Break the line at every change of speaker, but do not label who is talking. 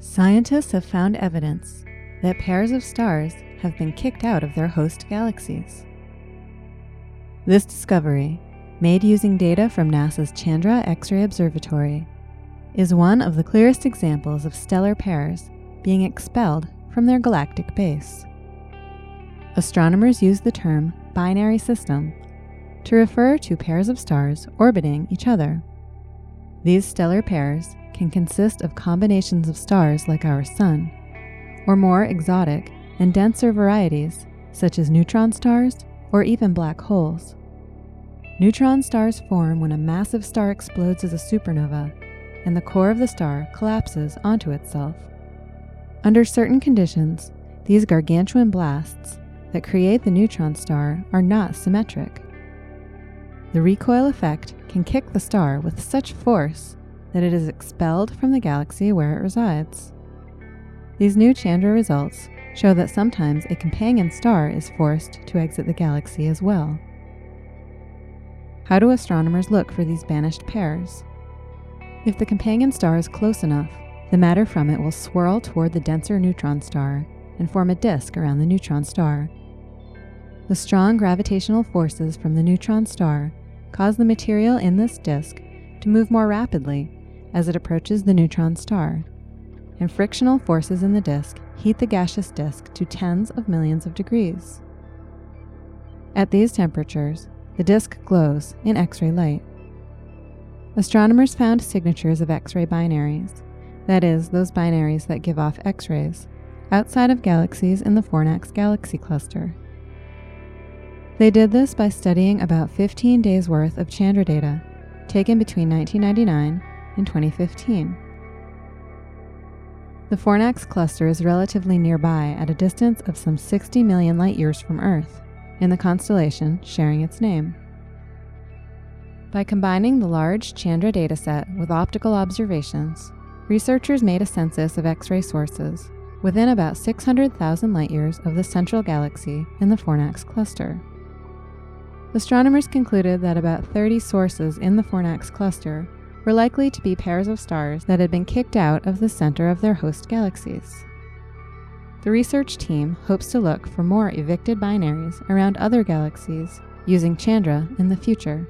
Scientists have found evidence that pairs of stars have been kicked out of their host galaxies. This discovery, made using data from NASA's Chandra X ray Observatory, is one of the clearest examples of stellar pairs being expelled from their galactic base. Astronomers use the term binary system to refer to pairs of stars orbiting each other. These stellar pairs can consist of combinations of stars like our Sun, or more exotic and denser varieties such as neutron stars or even black holes. Neutron stars form when a massive star explodes as a supernova and the core of the star collapses onto itself. Under certain conditions, these gargantuan blasts that create the neutron star are not symmetric. The recoil effect can kick the star with such force that it is expelled from the galaxy where it resides. These new Chandra results show that sometimes a companion star is forced to exit the galaxy as well. How do astronomers look for these banished pairs? If the companion star is close enough, the matter from it will swirl toward the denser neutron star and form a disk around the neutron star. The strong gravitational forces from the neutron star cause the material in this disk to move more rapidly as it approaches the neutron star, and frictional forces in the disk heat the gaseous disk to tens of millions of degrees. At these temperatures, the disk glows in X ray light. Astronomers found signatures of X ray binaries, that is, those binaries that give off X rays, outside of galaxies in the Fornax galaxy cluster. They did this by studying about 15 days worth of Chandra data taken between 1999 and 2015. The Fornax cluster is relatively nearby at a distance of some 60 million light years from Earth, in the constellation sharing its name. By combining the large Chandra dataset with optical observations, researchers made a census of X ray sources within about 600,000 light years of the central galaxy in the Fornax cluster. Astronomers concluded that about 30 sources in the Fornax cluster were likely to be pairs of stars that had been kicked out of the center of their host galaxies. The research team hopes to look for more evicted binaries around other galaxies using Chandra in the future.